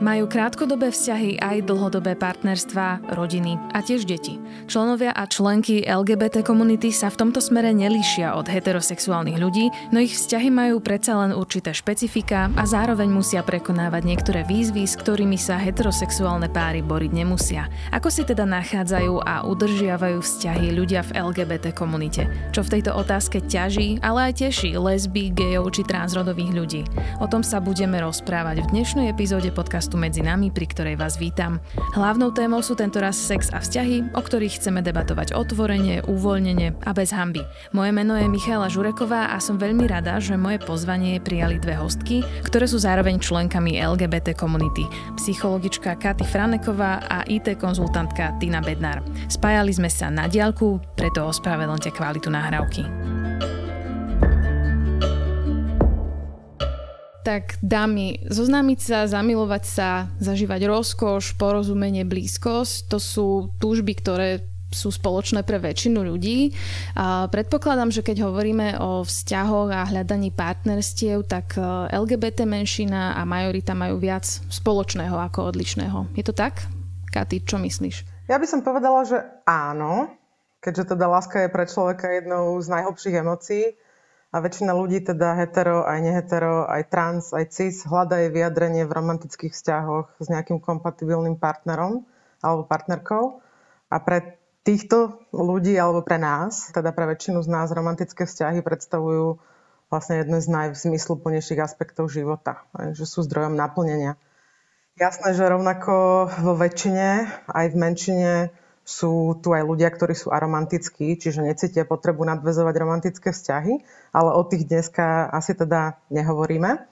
Majú krátkodobé vzťahy aj dlhodobé partnerstva, rodiny a tiež deti. Členovia a členky LGBT komunity sa v tomto smere nelíšia od heterosexuálnych ľudí, no ich vzťahy majú predsa len určité špecifika a zároveň musia prekonávať niektoré výzvy, s ktorými sa heterosexuálne páry boriť nemusia. Ako si teda nachádzajú a udržiavajú vzťahy ľudia v LGBT komunite? Čo v tejto otázke ťaží, ale aj teší lesby, gejov či transrodových ľudí? O tom sa budeme rozprávať v dnešnej epizóde podcastu podcastu Medzi nami, pri ktorej vás vítam. Hlavnou témou sú tentoraz sex a vzťahy, o ktorých chceme debatovať otvorene, uvoľnene a bez hamby. Moje meno je Michála Žureková a som veľmi rada, že moje pozvanie prijali dve hostky, ktoré sú zároveň členkami LGBT komunity. Psychologička Katy Franeková a IT konzultantka Tina Bednár. Spájali sme sa na diálku, preto ospravedlňte kvalitu nahrávky. Tak dámy, zoznámiť sa, zamilovať sa, zažívať rozkoš, porozumenie, blízkosť, to sú túžby, ktoré sú spoločné pre väčšinu ľudí. A predpokladám, že keď hovoríme o vzťahoch a hľadaní partnerstiev, tak e, LGBT menšina a majorita majú viac spoločného ako odlišného. Je to tak? Katy, čo myslíš? Ja by som povedala, že áno, keďže teda láska je pre človeka jednou z najhlbších emócií a väčšina ľudí, teda hetero, aj nehetero, aj trans, aj cis, hľadá jej vyjadrenie v romantických vzťahoch s nejakým kompatibilným partnerom alebo partnerkou. A pre týchto ľudí, alebo pre nás, teda pre väčšinu z nás, romantické vzťahy predstavujú vlastne jedno z najzmysluplnejších aspektov života, že sú zdrojom naplnenia. Jasné, že rovnako vo väčšine, aj v menšine sú tu aj ľudia, ktorí sú aromantickí, čiže necítia potrebu nadvezovať romantické vzťahy, ale o tých dneska asi teda nehovoríme.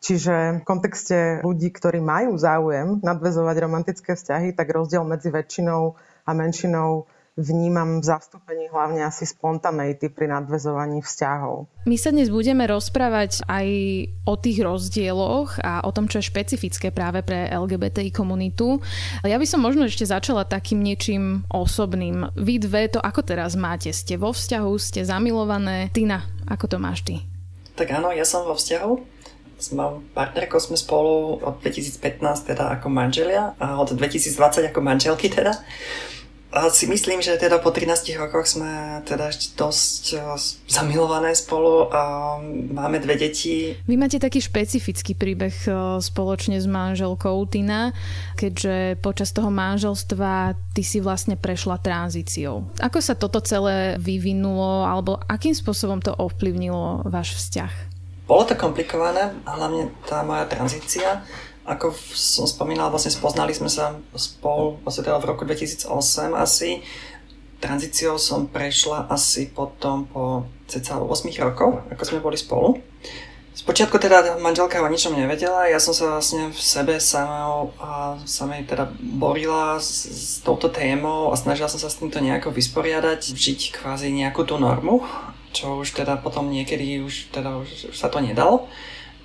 Čiže v kontexte ľudí, ktorí majú záujem nadvezovať romantické vzťahy, tak rozdiel medzi väčšinou a menšinou vnímam v zastúpení hlavne asi spontaneity pri nadvezovaní vzťahov. My sa dnes budeme rozprávať aj o tých rozdieloch a o tom, čo je špecifické práve pre LGBTI komunitu. Ja by som možno ešte začala takým niečím osobným. Vy dve to ako teraz máte? Ste vo vzťahu, ste zamilované? Tina, ako to máš ty? Tak áno, ja som vo vzťahu. S mojou partnerkou sme spolu od 2015 teda ako manželia a od 2020 ako manželky teda. Si myslím, že teda po 13 rokoch sme teda ešte dosť eh, zamilované spolu a máme dve deti. Vy máte taký špecifický príbeh eh, spoločne s manželkou Tina, keďže počas toho manželstva ty si vlastne prešla tranzíciou. Ako sa toto celé vyvinulo alebo akým spôsobom to ovplyvnilo váš vzťah? Bolo to komplikované, hlavne tá moja tranzícia ako som spomínal, vlastne spoznali sme sa spolu vlastne teda v roku 2008 asi. Tranzíciou som prešla asi potom po cca 8 rokov, ako sme boli spolu. Spočiatku teda manželka o ničom nevedela, ja som sa vlastne v sebe samou, a samej teda borila s, s touto témou a snažila som sa s týmto nejako vysporiadať, žiť kvázi nejakú tú normu, čo už teda potom niekedy už, teda už, už sa to nedalo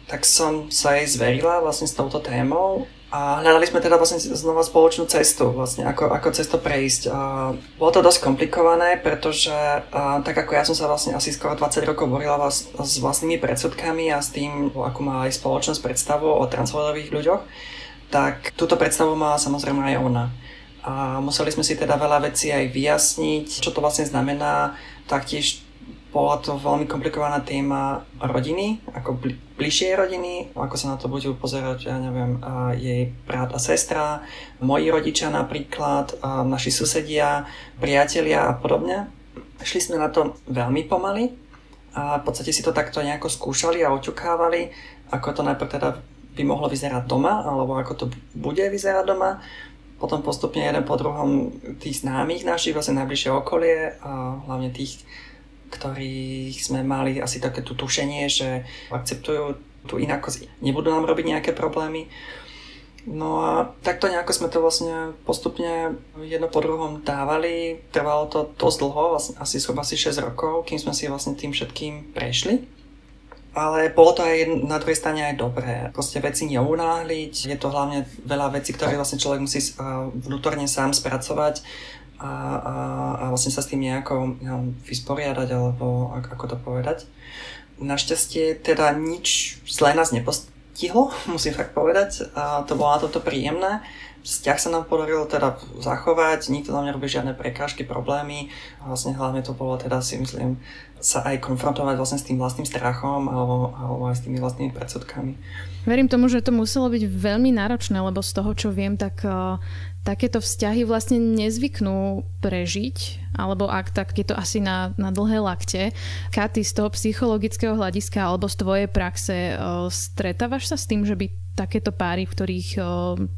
tak som sa jej zverila vlastne s touto témou a hľadali sme teda vlastne znova spoločnú cestu, vlastne ako, ako cesto prejsť. A bolo to dosť komplikované, pretože a, tak ako ja som sa vlastne asi skoro 20 rokov borila vás, s vlastnými predsudkami a s tým, ako má aj spoločnosť predstavu o transrodových ľuďoch, tak túto predstavu má samozrejme aj ona. A museli sme si teda veľa vecí aj vyjasniť, čo to vlastne znamená, taktiež bola to veľmi komplikovaná téma rodiny, ako bli, bližšie rodiny, ako sa na to budú pozerať, ja neviem, a jej brat a sestra, moji rodičia napríklad, a naši susedia, priatelia a podobne. Šli sme na to veľmi pomaly a v podstate si to takto nejako skúšali a oťukávali, ako to najprv teda by mohlo vyzerať doma, alebo ako to bude vyzerať doma. Potom postupne jeden po druhom tých známych našich, vlastne najbližšie okolie a hlavne tých, ktorých sme mali asi také tu tušenie, že akceptujú tú inakosť, nebudú nám robiť nejaké problémy. No a takto nejako sme to vlastne postupne jedno po druhom dávali. Trvalo to dosť dlho, vlastne asi zhruba asi 6 rokov, kým sme si vlastne tým všetkým prešli. Ale bolo to aj na druhej strane aj dobré. Proste veci neunáhliť. Je to hlavne veľa vecí, ktoré vlastne človek musí vnútorne sám spracovať a, a, a vlastne sa s tým nejako vysporiadať, alebo ako to povedať. Našťastie teda nič zlé nás tihlo, musím fakt povedať. A to bolo na toto príjemné. Vzťah sa nám podarilo teda zachovať, nikto nám nerobí žiadne prekážky, problémy. Vlastne hlavne to bolo teda si myslím sa aj konfrontovať vlastne s tým vlastným strachom alebo, alebo aj s tými vlastnými predsudkami. Verím tomu, že to muselo byť veľmi náročné, lebo z toho, čo viem, tak takéto vzťahy vlastne nezvyknú prežiť, alebo ak tak je to asi na, na dlhé lakte. Katy, z toho psychologického hľadiska alebo z tvojej praxe uh, stretávaš sa s tým, že by takéto páry, v ktorých uh,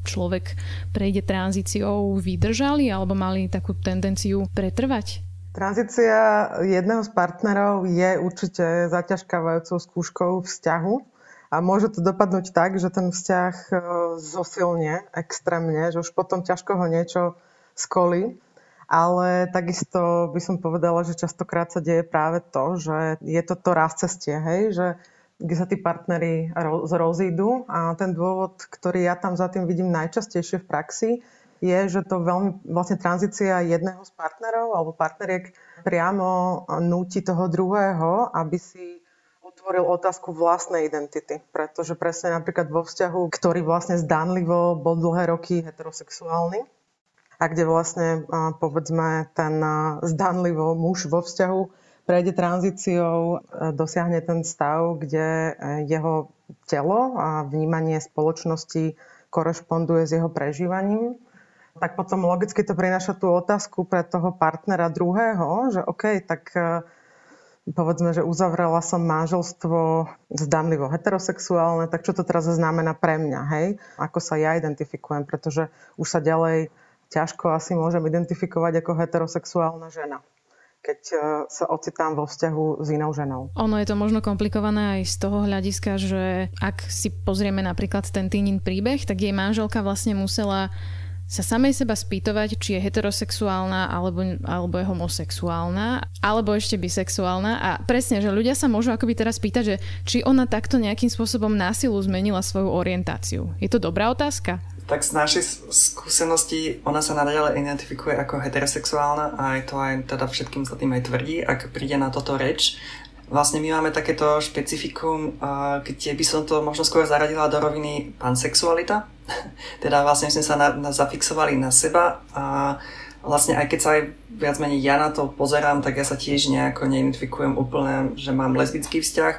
človek prejde tranzíciou, vydržali alebo mali takú tendenciu pretrvať? Tranzícia jedného z partnerov je určite zaťažkávajúcou skúškou vzťahu a môže to dopadnúť tak, že ten vzťah e, zosilne extrémne, že už potom ťažko ho niečo skolí. Ale takisto by som povedala, že častokrát sa deje práve to, že je to to raz cestie, hej? že kde sa tí partnery rozídu a ten dôvod, ktorý ja tam za tým vidím najčastejšie v praxi, je, že to veľmi vlastne tranzícia jedného z partnerov alebo partneriek priamo núti toho druhého, aby si otvoril otázku vlastnej identity, pretože presne napríklad vo vzťahu, ktorý vlastne zdanlivo bol dlhé roky heterosexuálny a kde vlastne povedzme ten zdanlivo muž vo vzťahu prejde tranzíciou, dosiahne ten stav, kde e, jeho telo a vnímanie spoločnosti korešponduje s jeho prežívaním, tak potom logicky to prináša tú otázku pre toho partnera druhého, že OK, tak e, povedzme, že uzavrela som manželstvo zdanlivo heterosexuálne, tak čo to teraz znamená pre mňa, hej? Ako sa ja identifikujem, pretože už sa ďalej ťažko asi môžem identifikovať ako heterosexuálna žena keď e, sa ocitám vo vzťahu s inou ženou. Ono je to možno komplikované aj z toho hľadiska, že ak si pozrieme napríklad ten Tínin príbeh, tak jej manželka vlastne musela sa samej seba spýtovať, či je heterosexuálna alebo, alebo je homosexuálna, alebo ešte bisexuálna. A presne, že ľudia sa môžu akoby teraz pýtať, že či ona takto nejakým spôsobom násilu zmenila svoju orientáciu. Je to dobrá otázka? Tak z našej skúsenosti ona sa nadále identifikuje ako heterosexuálna a aj to aj teda všetkým sa tým aj tvrdí, ak príde na toto reč. Vlastne my máme takéto špecifikum, kde by som to možno skôr zaradila do roviny pansexualita. teda vlastne sme sa na, na, zafixovali na seba a vlastne aj keď sa aj viac menej ja na to pozerám, tak ja sa tiež nejako neidentifikujem úplne, že mám lesbický vzťah,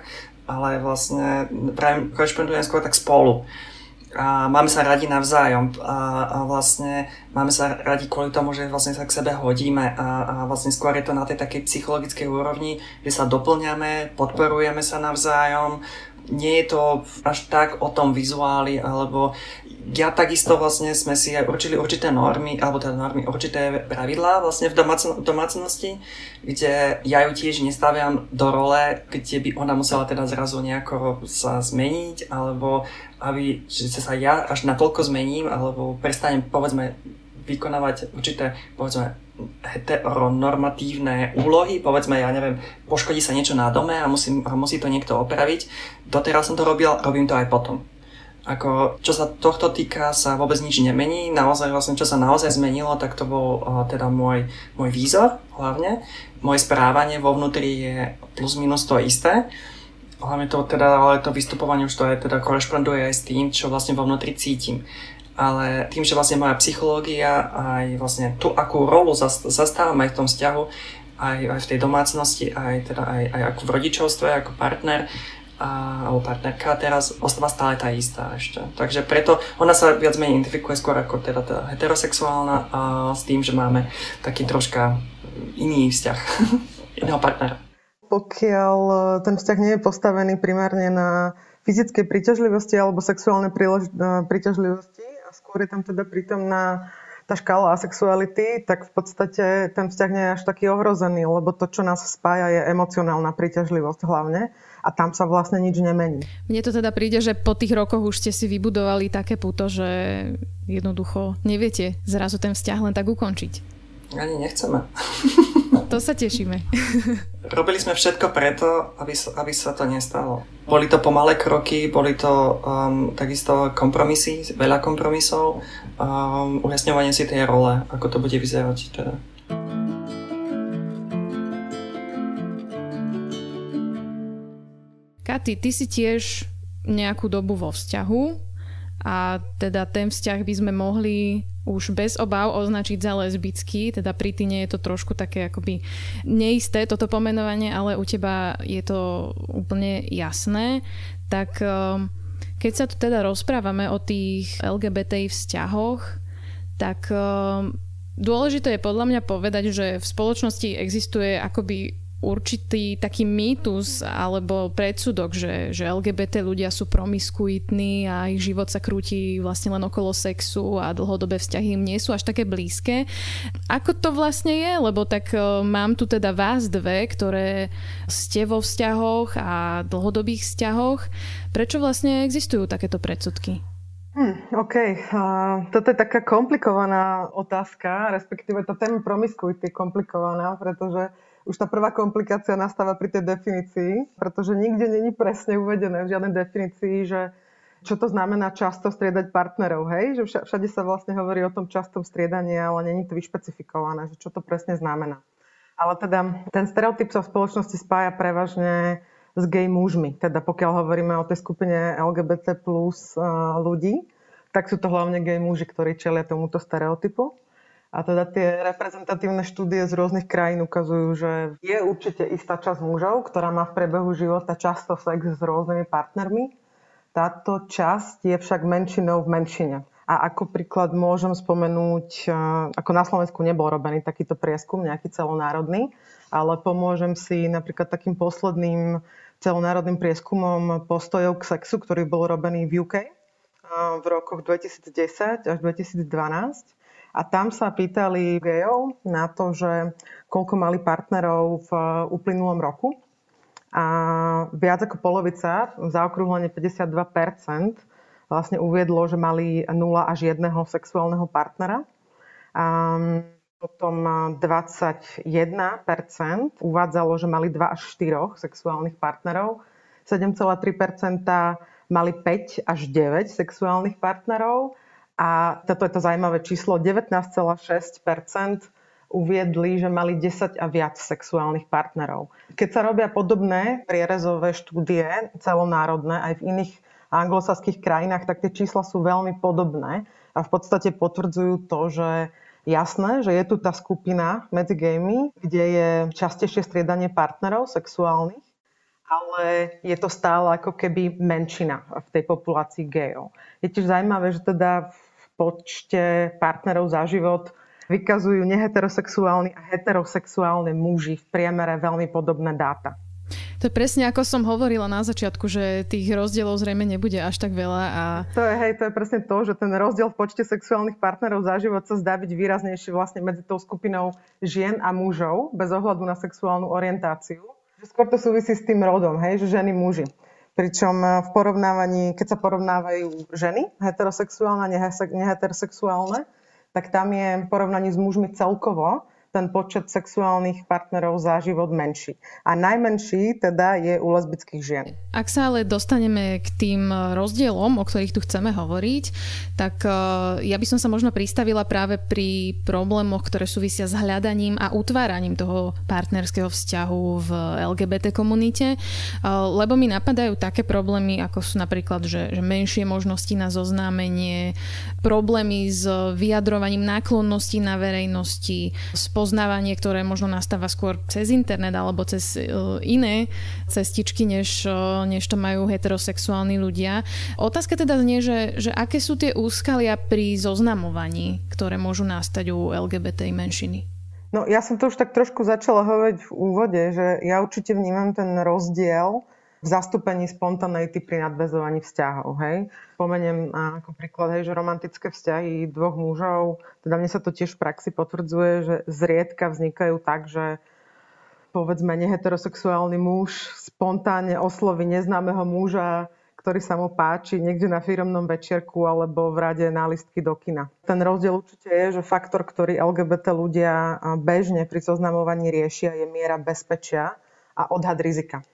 ale vlastne práve korešpondujem skôr tak spolu. A máme sa radi navzájom a, a vlastne máme sa radi kvôli tomu, že vlastne sa k sebe hodíme a, a vlastne skôr je to na tej takej psychologickej úrovni, že sa doplňame, podporujeme sa navzájom, nie je to až tak o tom vizuáli, alebo ja takisto vlastne sme si aj určili určité normy, alebo teda normy, určité pravidlá vlastne v domácno, domácnosti, kde ja ju tiež nestaviam do role, kde by ona musela teda zrazu nejako sa zmeniť, alebo aby že sa ja až natoľko zmením, alebo prestanem povedzme vykonávať určité povedzme heteronormatívne úlohy, povedzme, ja neviem, poškodí sa niečo na dome a musí, musí to niekto opraviť. Doteraz som to robil, robím to aj potom. Ako, čo sa tohto týka, sa vôbec nič nemení. Naozaj, vlastne, čo sa naozaj zmenilo, tak to bol uh, teda môj, môj výzor hlavne. Moje správanie vo vnútri je plus minus to isté. Hlavne to teda, ale to vystupovanie už to aj teda korešponduje aj s tým, čo vlastne vo vnútri cítim ale tým, že vlastne moja psychológia aj vlastne tú, akú rolu zastávam aj v tom vzťahu, aj, aj v tej domácnosti, aj, teda aj, aj ako v rodičovstve, ako partner, a, alebo partnerka teraz ostáva stále tá istá ešte. Takže preto ona sa viac menej identifikuje skôr ako teda tá heterosexuálna a s tým, že máme taký troška iný vzťah iného partnera. Pokiaľ ten vzťah nie je postavený primárne na fyzickej príťažlivosti alebo sexuálnej príťažlivosti, a skôr je tam teda prítomná tá škála asexuality, tak v podstate ten vzťah nie je až taký ohrozený, lebo to, čo nás spája, je emocionálna príťažlivosť hlavne a tam sa vlastne nič nemení. Mne to teda príde, že po tých rokoch už ste si vybudovali také puto, že jednoducho neviete zrazu ten vzťah len tak ukončiť. Ani nechceme. To sa tešíme. Robili sme všetko preto, aby sa, aby sa to nestalo. Boli to pomalé kroky, boli to um, takisto kompromisy, veľa kompromisov, um, ujasňovanie si tej role, ako to bude vyzerať teda. Katy, ty si tiež nejakú dobu vo vzťahu a teda ten vzťah by sme mohli už bez obav označiť za lesbický, teda pri Tine je to trošku také akoby neisté toto pomenovanie, ale u teba je to úplne jasné. Tak ehm, keď sa tu teda rozprávame o tých LGBTI vzťahoch, tak ehm, dôležité je podľa mňa povedať, že v spoločnosti existuje akoby určitý taký mýtus alebo predsudok, že, že LGBT ľudia sú promiskuitní a ich život sa krúti vlastne len okolo sexu a dlhodobé vzťahy im nie sú až také blízke. Ako to vlastne je? Lebo tak e, mám tu teda vás dve, ktoré ste vo vzťahoch a dlhodobých vzťahoch. Prečo vlastne existujú takéto predsudky? Hmm, OK, uh, toto je taká komplikovaná otázka, respektíve tá téma promiskuity je komplikovaná, pretože už tá prvá komplikácia nastáva pri tej definícii, pretože nikde není presne uvedené v žiadnej definícii, že čo to znamená často striedať partnerov, hej? Že všade sa vlastne hovorí o tom častom striedaní, ale není to vyšpecifikované, že čo to presne znamená. Ale teda ten stereotyp sa v spoločnosti spája prevažne s gay mužmi. Teda pokiaľ hovoríme o tej skupine LGBT plus ľudí, tak sú to hlavne gay muži, ktorí čelia tomuto stereotypu. A teda tie reprezentatívne štúdie z rôznych krajín ukazujú, že je určite istá časť mužov, ktorá má v priebehu života často sex s rôznymi partnermi. Táto časť je však menšinou v menšine. A ako príklad môžem spomenúť, ako na Slovensku nebol robený takýto prieskum, nejaký celonárodný, ale pomôžem si napríklad takým posledným celonárodným prieskumom postojov k sexu, ktorý bol robený v UK v rokoch 2010 až 2012 a tam sa pýtali gejov na to, že koľko mali partnerov v uplynulom roku. A viac ako polovica, zaokrúhlenie 52%, vlastne uviedlo, že mali 0 až 1 sexuálneho partnera. A potom 21% uvádzalo, že mali 2 až 4 sexuálnych partnerov. 7,3% mali 5 až 9 sexuálnych partnerov a toto je to zaujímavé číslo, 19,6% uviedli, že mali 10 a viac sexuálnych partnerov. Keď sa robia podobné prierezové štúdie celonárodné aj v iných anglosaských krajinách, tak tie čísla sú veľmi podobné a v podstate potvrdzujú to, že jasné, že je tu tá skupina medzi gaymi, kde je častejšie striedanie partnerov sexuálnych, ale je to stále ako keby menšina v tej populácii gejov. Je tiež zaujímavé, že teda v počte partnerov za život vykazujú neheterosexuálni a heterosexuálne muži v priemere veľmi podobné dáta. To je presne ako som hovorila na začiatku, že tých rozdielov zrejme nebude až tak veľa. A... To je, hej, to je presne to, že ten rozdiel v počte sexuálnych partnerov za život sa zdá byť výraznejší vlastne medzi tou skupinou žien a mužov, bez ohľadu na sexuálnu orientáciu. Skôr to súvisí s tým rodom, hej, že ženy, muži. Pričom eh, v porovnávaní, keď sa porovnávajú ženy, heterosexuálne a neheterosexuálne, tak tam je v porovnaní s mužmi celkovo ten počet sexuálnych partnerov za život menší. A najmenší teda je u lesbických žien. Ak sa ale dostaneme k tým rozdielom, o ktorých tu chceme hovoriť, tak e, ja by som sa možno pristavila práve pri problémoch, ktoré súvisia s hľadaním a utváraním toho partnerského vzťahu v LGBT komunite, e, lebo mi napadajú také problémy, ako sú napríklad, že, že menšie možnosti na zoznámenie, problémy s vyjadrovaním náklonností na verejnosti, spoznávanie, ktoré možno nastáva skôr cez internet alebo cez e, iné cestičky, než, e, než to majú heterosexuálni ľudia. Otázka teda znie, že, že aké sú tie úskalia pri zoznamovaní, ktoré môžu nastať u LGBT menšiny? No ja som to už tak trošku začala hovoriť v úvode, že ja určite vnímam ten rozdiel v zastúpení spontaneity pri nadvezovaní vzťahov. Hej. Spomeniem ako príklad, hej, že romantické vzťahy dvoch mužov, teda mne sa to tiež v praxi potvrdzuje, že zriedka vznikajú tak, že povedzme neheterosexuálny muž spontánne osloví neznámeho muža, ktorý sa mu páči niekde na firmnom večierku alebo v rade na listky do kina. Ten rozdiel určite je, že faktor, ktorý LGBT ľudia bežne pri zoznamovaní riešia, je miera bezpečia a odhad rizika.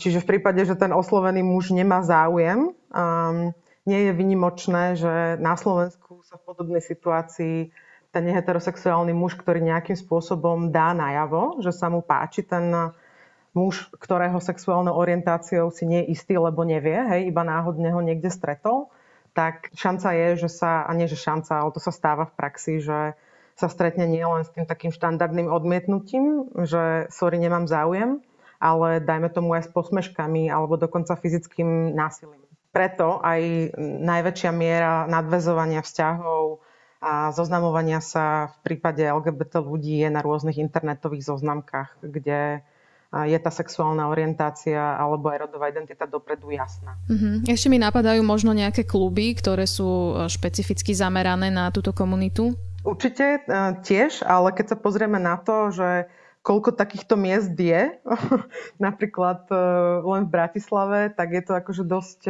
Čiže v prípade, že ten oslovený muž nemá záujem, um, nie je vynimočné, že na Slovensku sa v podobnej situácii ten neheterosexuálny muž, ktorý nejakým spôsobom dá najavo, že sa mu páči ten muž, ktorého sexuálnou orientáciou si nie je istý, lebo nevie, hej, iba náhodne ho niekde stretol, tak šanca je, že sa, a nie že šanca, ale to sa stáva v praxi, že sa stretne nielen s tým takým štandardným odmietnutím, že sorry, nemám záujem, ale dajme tomu aj s posmeškami alebo dokonca fyzickým násilím. Preto aj najväčšia miera nadvezovania vzťahov a zoznamovania sa v prípade LGBT ľudí je na rôznych internetových zoznamkách, kde je tá sexuálna orientácia alebo aj rodová identita dopredu jasná. Uh-huh. Ešte mi napadajú možno nejaké kluby, ktoré sú e, špecificky zamerané na túto komunitu? Určite e, tiež, ale keď sa pozrieme na to, že koľko takýchto miest je, napríklad e, len v Bratislave, tak je to akože dosť,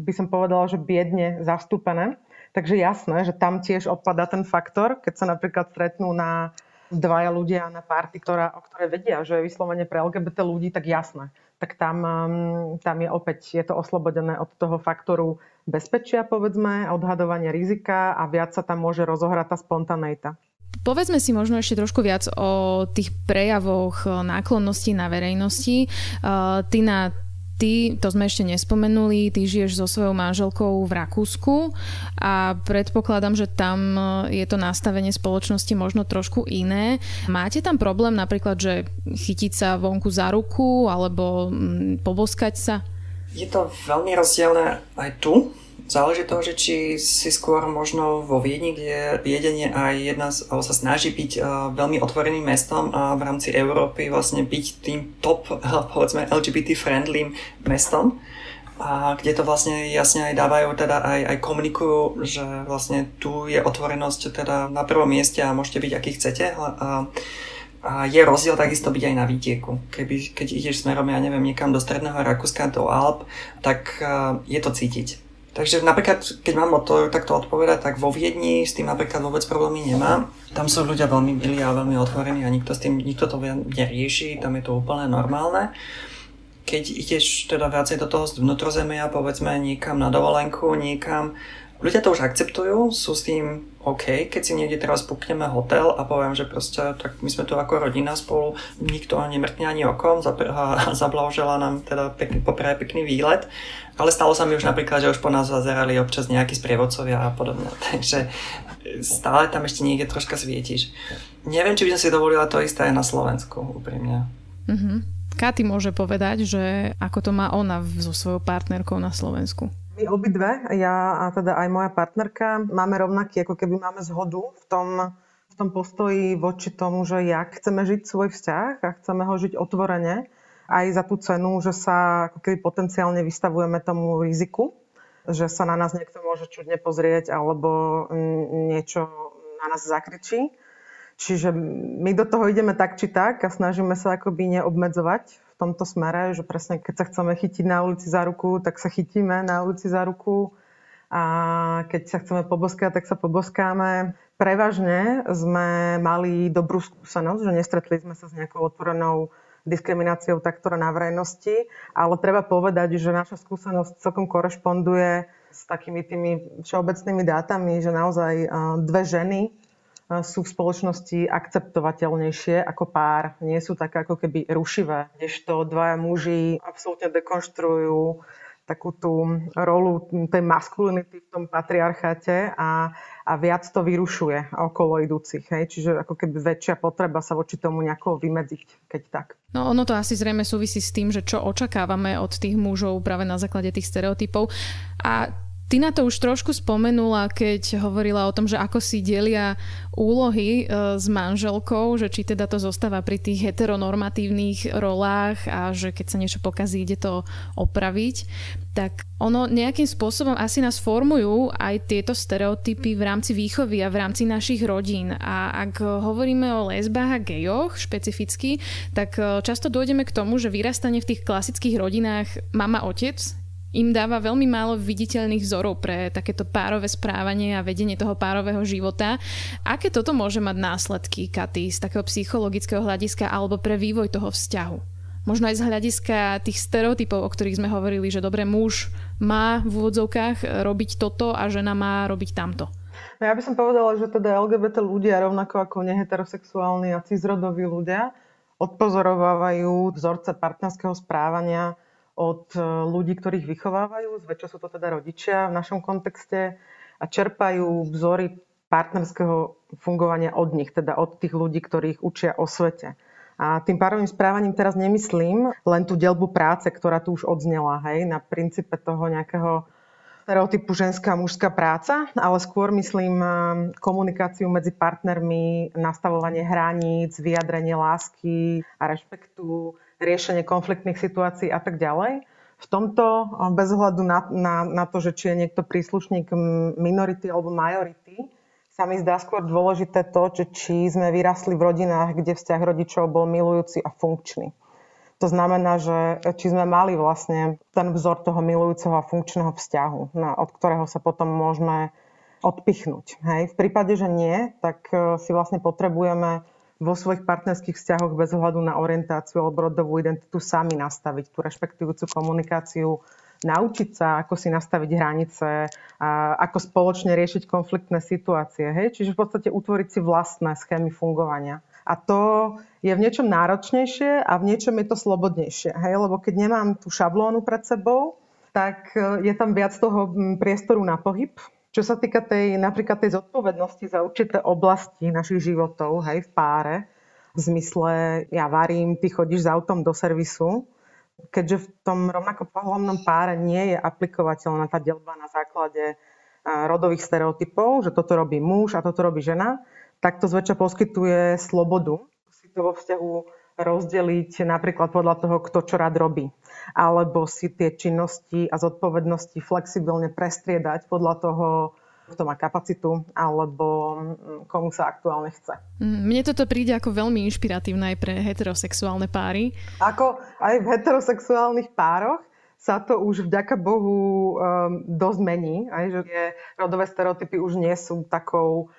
by som povedala, že biedne zastúpené. Takže jasné, že tam tiež odpadá ten faktor, keď sa napríklad stretnú na dvaja ľudia na party, ktorá, o ktorej vedia, že je vyslovene pre LGBT ľudí, tak jasné. Tak tam, tam je opäť, je to oslobodené od toho faktoru bezpečia, povedzme, odhadovania rizika a viac sa tam môže rozohrať tá spontaneita. Povedzme si možno ešte trošku viac o tých prejavoch náklonností na verejnosti. Uh, ty na Ty, to sme ešte nespomenuli, ty žiješ so svojou manželkou v Rakúsku a predpokladám, že tam je to nastavenie spoločnosti možno trošku iné. Máte tam problém napríklad, že chytiť sa vonku za ruku alebo mm, poboskať sa? Je to veľmi rozdielne aj tu, Záleží toho, že či si skôr možno vo Viedni, kde Viedenie aj jedna alebo sa snaží byť uh, veľmi otvoreným mestom a v rámci Európy vlastne byť tým top, povedzme, LGBT-friendlým mestom. A kde to vlastne jasne aj dávajú, teda aj, aj komunikujú, že vlastne tu je otvorenosť teda na prvom mieste a môžete byť aký chcete. A, a je rozdiel takisto byť aj na výtieku. Keby, keď ideš smerom, ja neviem, niekam do stredného Rakúska, do Alp, tak uh, je to cítiť Takže napríklad, keď mám o to takto odpovedať, tak vo Viedni s tým napríklad vôbec problémy nemám. Tam sú ľudia veľmi milí a veľmi otvorení a nikto, s tým, nikto to nerieši, tam je to úplne normálne. Keď ideš teda viacej do toho vnútrozemia, povedzme niekam na dovolenku, niekam, ľudia to už akceptujú, sú s tým OK, keď si niekde teraz pukneme hotel a poviem, že proste tak my sme tu ako rodina spolu, nikto nemrkne ani okom, zablahožela nám teda pekný, popraje pekný výlet, ale stalo sa mi už napríklad, že už po nás zazerali občas nejakí sprievodcovia a podobne, takže stále tam ešte niekde troška svietíš. Neviem, či by som si dovolila to isté aj na Slovensku, úprimne. Mm-hmm. Katy môže povedať, že ako to má ona so svojou partnerkou na Slovensku. My obidve, ja a teda aj moja partnerka, máme rovnaký, ako keby máme zhodu v tom, v tom postoji voči tomu, že jak chceme žiť svoj vzťah a chceme ho žiť otvorene, aj za tú cenu, že sa ako keby potenciálne vystavujeme tomu riziku, že sa na nás niekto môže čudne pozrieť alebo niečo na nás zakričí. Čiže my do toho ideme tak či tak a snažíme sa akoby neobmedzovať v tomto smere, že presne keď sa chceme chytiť na ulici za ruku, tak sa chytíme na ulici za ruku a keď sa chceme poboskať, tak sa poboskáme. Prevažne sme mali dobrú skúsenosť, že nestretli sme sa s nejakou otvorenou diskrimináciou takto na verejnosti, ale treba povedať, že naša skúsenosť celkom korešponduje s takými tými všeobecnými dátami, že naozaj dve ženy sú v spoločnosti akceptovateľnejšie ako pár. Nie sú také ako keby rušivé, kdežto dvaja muži absolútne dekonštruujú takú tú rolu tej maskulinity v tom patriarcháte a, a viac to vyrušuje okolo idúcich. Hej? Čiže ako keby väčšia potreba sa voči tomu nejako vymedziť, keď tak. No ono to asi zrejme súvisí s tým, že čo očakávame od tých mužov práve na základe tých stereotypov. A Ty na to už trošku spomenula, keď hovorila o tom, že ako si delia úlohy e, s manželkou, že či teda to zostáva pri tých heteronormatívnych rolách a že keď sa niečo pokazí, ide to opraviť. Tak ono nejakým spôsobom asi nás formujú aj tieto stereotypy v rámci výchovy a v rámci našich rodín. A ak hovoríme o lesbách a gejoch špecificky, tak e, často dojdeme k tomu, že vyrastanie v tých klasických rodinách mama-otec im dáva veľmi málo viditeľných vzorov pre takéto párové správanie a vedenie toho párového života. Aké toto môže mať následky, Katy, z takého psychologického hľadiska alebo pre vývoj toho vzťahu? Možno aj z hľadiska tých stereotypov, o ktorých sme hovorili, že dobre muž má v úvodzovkách robiť toto a žena má robiť tamto. No ja by som povedala, že teda LGBT ľudia, rovnako ako neheterosexuálni a cizrodoví ľudia, odpozorovávajú vzorce partnerského správania od e, ľudí, ktorých vychovávajú, zväčša sú to teda rodičia v našom kontexte a čerpajú vzory partnerského fungovania od nich, teda od tých ľudí, ktorých učia o svete. A tým párovým správaním teraz nemyslím len tú delbu práce, ktorá tu už odznela, hej, na princípe toho nejakého stereotypu ženská a mužská práca, ale skôr myslím eh, komunikáciu medzi partnermi, nastavovanie hraníc, vyjadrenie lásky a rešpektu, riešenie konfliktných situácií a tak ďalej. V tomto, eh, bez ohľadu na, na, na to, že či je niekto príslušník minority alebo majority, sa mi zdá skôr dôležité to, že či sme vyrastli v rodinách, kde vzťah rodičov bol milujúci a funkčný. To znamená, že či sme mali vlastne ten vzor toho milujúceho a funkčného vzťahu, na, od ktorého sa potom môžeme odpichnúť. Hej. V prípade, že nie, tak e, si vlastne potrebujeme vo svojich partnerských vzťahoch bez ohľadu na orientáciu alebo rodovú identitu sami nastaviť tú rešpektujúcu komunikáciu, naučiť sa, ako si nastaviť hranice, a ako spoločne riešiť konfliktné situácie. Hej? Čiže v podstate utvoriť si vlastné schémy fungovania. A to je v niečom náročnejšie a v niečom je to slobodnejšie. Hej? Lebo keď nemám tú šablónu pred sebou, tak e, je tam viac toho priestoru na pohyb. Čo sa týka tej, napríklad tej zodpovednosti za určité oblasti našich životov, hej, v páre, v zmysle ja varím, ty chodíš s autom do servisu, keďže v tom rovnako pohľavnom páre nie je aplikovateľná tá delba na základe rodových stereotypov, že toto robí muž a toto robí žena, tak to zväčša poskytuje slobodu si to vo vzťahu rozdeliť napríklad podľa toho, kto čo rád robí. Alebo si tie činnosti a zodpovednosti flexibilne prestriedať podľa toho, kto má kapacitu alebo mm, komu sa aktuálne chce. Mm, mne toto príde ako veľmi inšpiratívne aj pre heterosexuálne páry. Ako aj v heterosexuálnych pároch sa to už vďaka Bohu um, dosť mení, aj, že tie rodové stereotypy už nie sú takou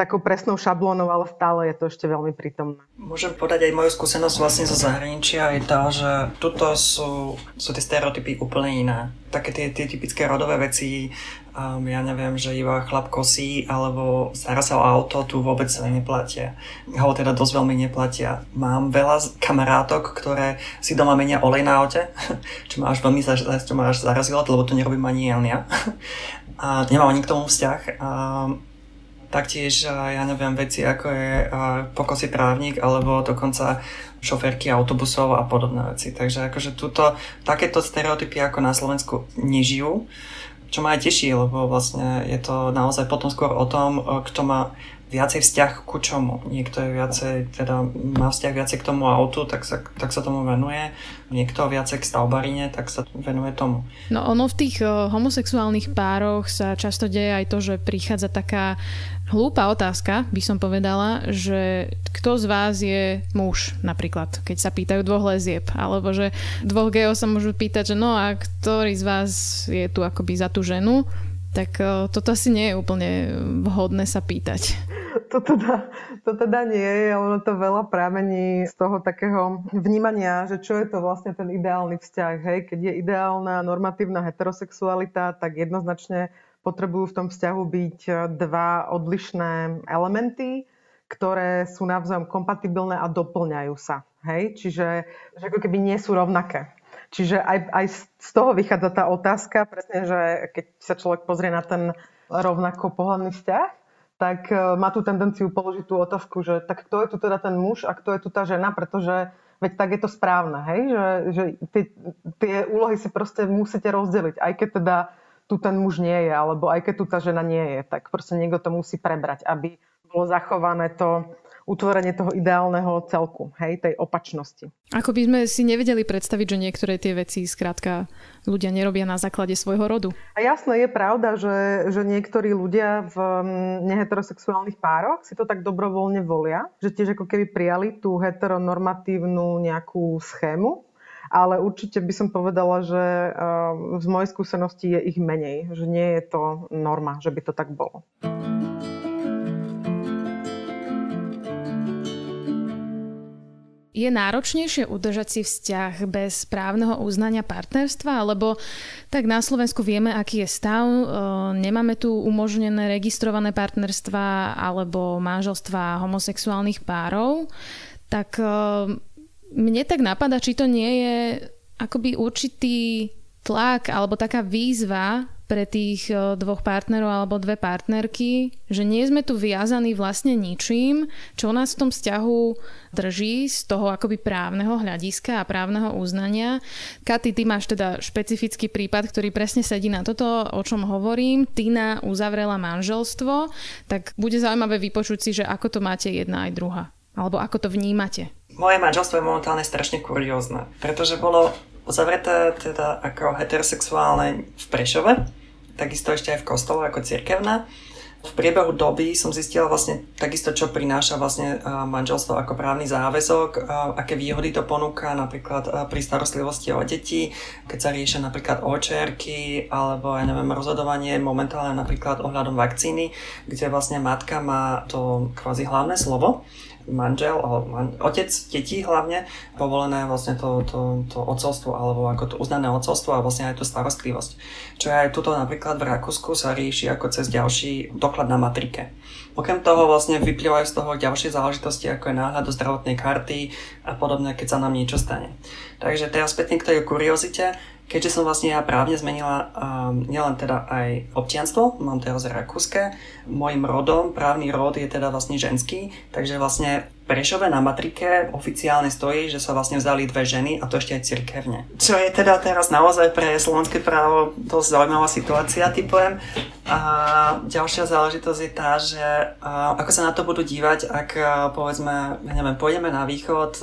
takou presnou šablónou, ale stále je to ešte veľmi prítomné. Môžem podať aj moju skúsenosť vlastne zo zahraničia, je to, že tuto sú, sú tie stereotypy úplne iné. Také tie, tie typické rodové veci, um, ja neviem, že iba chlap kosí alebo stará sa o auto, tu vôbec neplatia. Alebo teda dosť veľmi neplatia. Mám veľa kamarátok, ktoré si doma menia olej na aute, čo ma až veľmi čo ma až zarazilo, lebo to nerobím ani ja. A nemám ani k tomu vzťah. Um, Taktiež, ja neviem, veci ako je pokosy trávnik alebo dokonca šoférky autobusov a podobné veci. Takže akože túto, takéto stereotypy ako na Slovensku nežijú, čo ma aj teší, lebo vlastne je to naozaj potom skôr o tom, kto má viacej vzťah ku čomu. Niekto je viacej, teda má vzťah viacej k tomu autu, tak sa, tak sa tomu venuje. Niekto viacej k stavbarine, tak sa venuje tomu. No ono v tých homosexuálnych pároch sa často deje aj to, že prichádza taká hlúpa otázka, by som povedala, že kto z vás je muž napríklad, keď sa pýtajú dvoch lezieb, alebo že dvoch geov sa môžu pýtať, že no a ktorý z vás je tu akoby za tú ženu, tak uh, toto asi nie je úplne vhodné sa pýtať to teda, to teda nie je, ono to veľa prámení z toho takého vnímania, že čo je to vlastne ten ideálny vzťah. Hej? Keď je ideálna normatívna heterosexualita, tak jednoznačne potrebujú v tom vzťahu byť dva odlišné elementy, ktoré sú navzájom kompatibilné a doplňajú sa. Hej? Čiže že ako keby nie sú rovnaké. Čiže aj, aj z toho vychádza tá otázka, presne, že keď sa človek pozrie na ten rovnako pohľadný vzťah, tak e, má tú tendenciu položiť tú otázku, že tak kto je tu teda ten muž a kto je tu tá žena, pretože veď tak je to správne, hej? že, že tie, tie úlohy si proste musíte rozdeliť, aj keď teda tu ten muž nie je, alebo aj keď tu tá žena nie je, tak proste niekto to musí prebrať, aby bolo zachované to utvorenie toho ideálneho celku, hej, tej opačnosti. Ako by sme si nevedeli predstaviť, že niektoré tie veci skrátka ľudia nerobia na základe svojho rodu. A jasné, je pravda, že, že niektorí ľudia v mm, neheterosexuálnych pároch si to tak dobrovoľne volia, že tiež ako keby prijali tú heteronormatívnu nejakú schému, ale určite by som povedala, že z mojej skúsenosti je ich menej, že nie je to norma, že by to tak bolo. Je náročnejšie udržať si vzťah bez právneho uznania partnerstva, alebo tak na Slovensku vieme, aký je stav. E, nemáme tu umožnené registrované partnerstva alebo manželstva homosexuálnych párov. Tak e, Mne tak napadá, či to nie je akoby určitý tlak alebo taká výzva pre tých e, dvoch partnerov alebo dve partnerky, že nie sme tu viazaní vlastne ničím, čo nás v tom vzťahu drží z toho akoby právneho hľadiska a právneho uznania. Katy, ty máš teda špecifický prípad, ktorý presne sedí na toto, o čom hovorím. Tina uzavrela manželstvo, tak bude zaujímavé vypočuť si, že ako to máte jedna aj druhá. Alebo ako to vnímate. Moje manželstvo je momentálne strašne kuriózne, pretože bolo uzavreté teda ako heterosexuálne v Prešove takisto ešte aj v kostole ako cirkevná. V priebehu doby som zistila vlastne takisto, čo prináša vlastne manželstvo ako právny záväzok, aké výhody to ponúka napríklad pri starostlivosti o deti, keď sa riešia napríklad očerky alebo ja neviem, rozhodovanie momentálne napríklad ohľadom vakcíny, kde vlastne matka má to kvázi hlavné slovo manžel, alebo man, otec detí hlavne, povolené vlastne to, to, to ocovstvo, alebo ako to uznané ocovstvo a vlastne aj tú starostlivosť. Čo aj tuto napríklad v Rakúsku sa rieši ako cez ďalší doklad na matrike. Okrem toho vlastne vyplývajú z toho ďalšie záležitosti, ako je náhľad do zdravotnej karty a podobne, keď sa nám niečo stane. Takže teraz spätne k tej kuriozite keďže som vlastne ja právne zmenila um, nielen teda aj občianstvo, mám teraz rakúske, môjim rodom, právny rod je teda vlastne ženský, takže vlastne Prešove na matrike oficiálne stojí, že sa vlastne vzali dve ženy a to ešte aj cirkevne. Čo je teda teraz naozaj pre slovenské právo dosť zaujímavá situácia, typujem. A ďalšia záležitosť je tá, že ako sa na to budú dívať, ak povedzme, ja neviem, pôjdeme na východ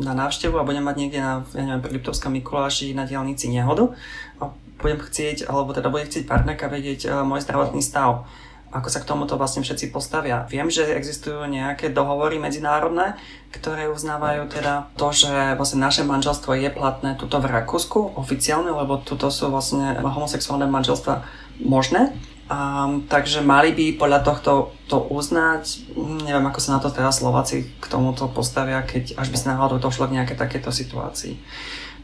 na návštevu a budeme mať niekde na, ja neviem, pri Liptovskom Mikuláši na diálnici nehodu a budem chcieť, alebo teda bude chcieť partnerka vedieť môj zdravotný stav ako sa k tomuto vlastne všetci postavia. Viem, že existujú nejaké dohovory medzinárodné, ktoré uznávajú teda to, že vlastne naše manželstvo je platné tuto v Rakúsku oficiálne, lebo tuto sú vlastne homosexuálne manželstva možné. Um, takže mali by podľa tohto to uznať. Neviem, ako sa na to teraz Slováci k tomuto postavia, keď až by sa náhodou došlo k nejaké takéto situácii.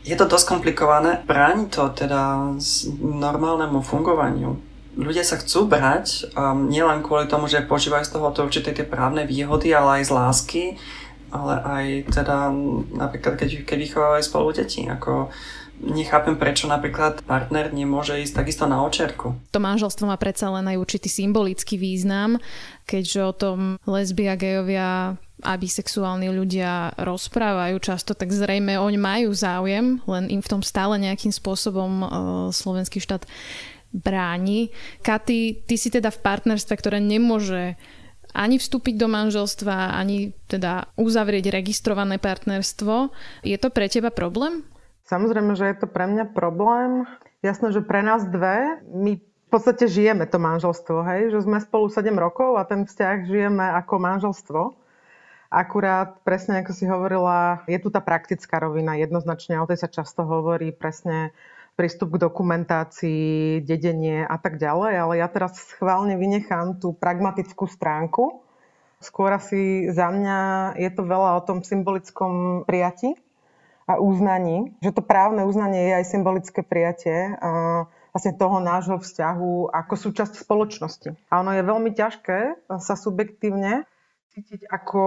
Je to dosť komplikované. Bráni to teda normálnemu fungovaniu ľudia sa chcú brať um, nielen kvôli tomu, že požívajú z toho určité tie právne výhody, ale aj z lásky, ale aj teda napríklad keď, keď vychovávajú spolu deti. Ako, nechápem, prečo napríklad partner nemôže ísť takisto na očerku. To manželstvo má predsa len aj určitý symbolický význam, keďže o tom lesbia, gejovia a bisexuálni ľudia rozprávajú často, tak zrejme oni majú záujem, len im v tom stále nejakým spôsobom uh, slovenský štát bráni. Katy, ty si teda v partnerstve, ktoré nemôže ani vstúpiť do manželstva, ani teda uzavrieť registrované partnerstvo. Je to pre teba problém? Samozrejme, že je to pre mňa problém. Jasné, že pre nás dve, my v podstate žijeme to manželstvo, hej? že sme spolu 7 rokov a ten vzťah žijeme ako manželstvo. Akurát, presne ako si hovorila, je tu tá praktická rovina, jednoznačne o tej sa často hovorí, presne prístup k dokumentácii, dedenie a tak ďalej, ale ja teraz schválne vynechám tú pragmatickú stránku. Skôr asi za mňa je to veľa o tom symbolickom prijati a uznaní, že to právne uznanie je aj symbolické prijatie vlastne toho nášho vzťahu ako súčasť spoločnosti. A ono je veľmi ťažké sa subjektívne cítiť ako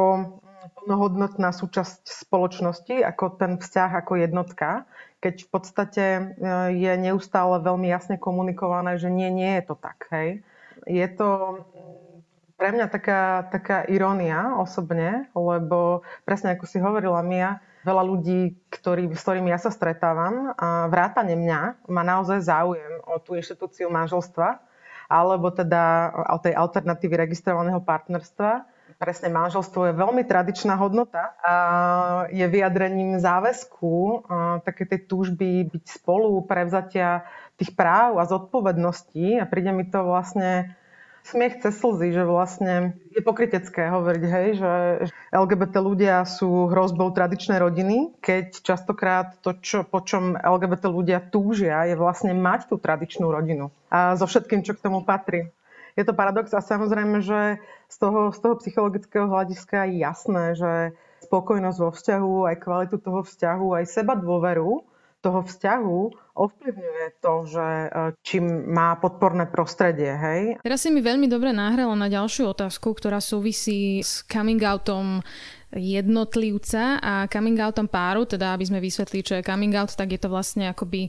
plnohodnotná súčasť spoločnosti, ako ten vzťah, ako jednotka, keď v podstate e, je neustále veľmi jasne komunikované, že nie, nie je to tak. Hej. Je to pre mňa taká, taká irónia osobne, lebo presne ako si hovorila Mia, veľa ľudí, ktorý, s ktorými ja sa stretávam, a vrátane mňa, má naozaj záujem o tú inštitúciu manželstva, alebo teda o tej alternatívy registrovaného partnerstva presne manželstvo je veľmi tradičná hodnota a je vyjadrením záväzku také tej túžby byť spolu, prevzatia tých práv a zodpovedností a príde mi to vlastne smiech cez slzy, že vlastne je pokrytecké hovoriť, hej, že LGBT ľudia sú hrozbou tradičnej rodiny, keď častokrát to, čo, po čom LGBT ľudia túžia, je vlastne mať tú tradičnú rodinu. A so všetkým, čo k tomu patrí je to paradox a samozrejme, že z toho, z toho psychologického hľadiska je jasné, že spokojnosť vo vzťahu, aj kvalitu toho vzťahu, aj seba dôveru toho vzťahu ovplyvňuje to, že e, čím má podporné prostredie. Hej? Teraz si mi veľmi dobre nahrala na ďalšiu otázku, ktorá súvisí s coming outom jednotlivca a coming outom páru, teda aby sme vysvetlili, čo je coming out, tak je to vlastne akoby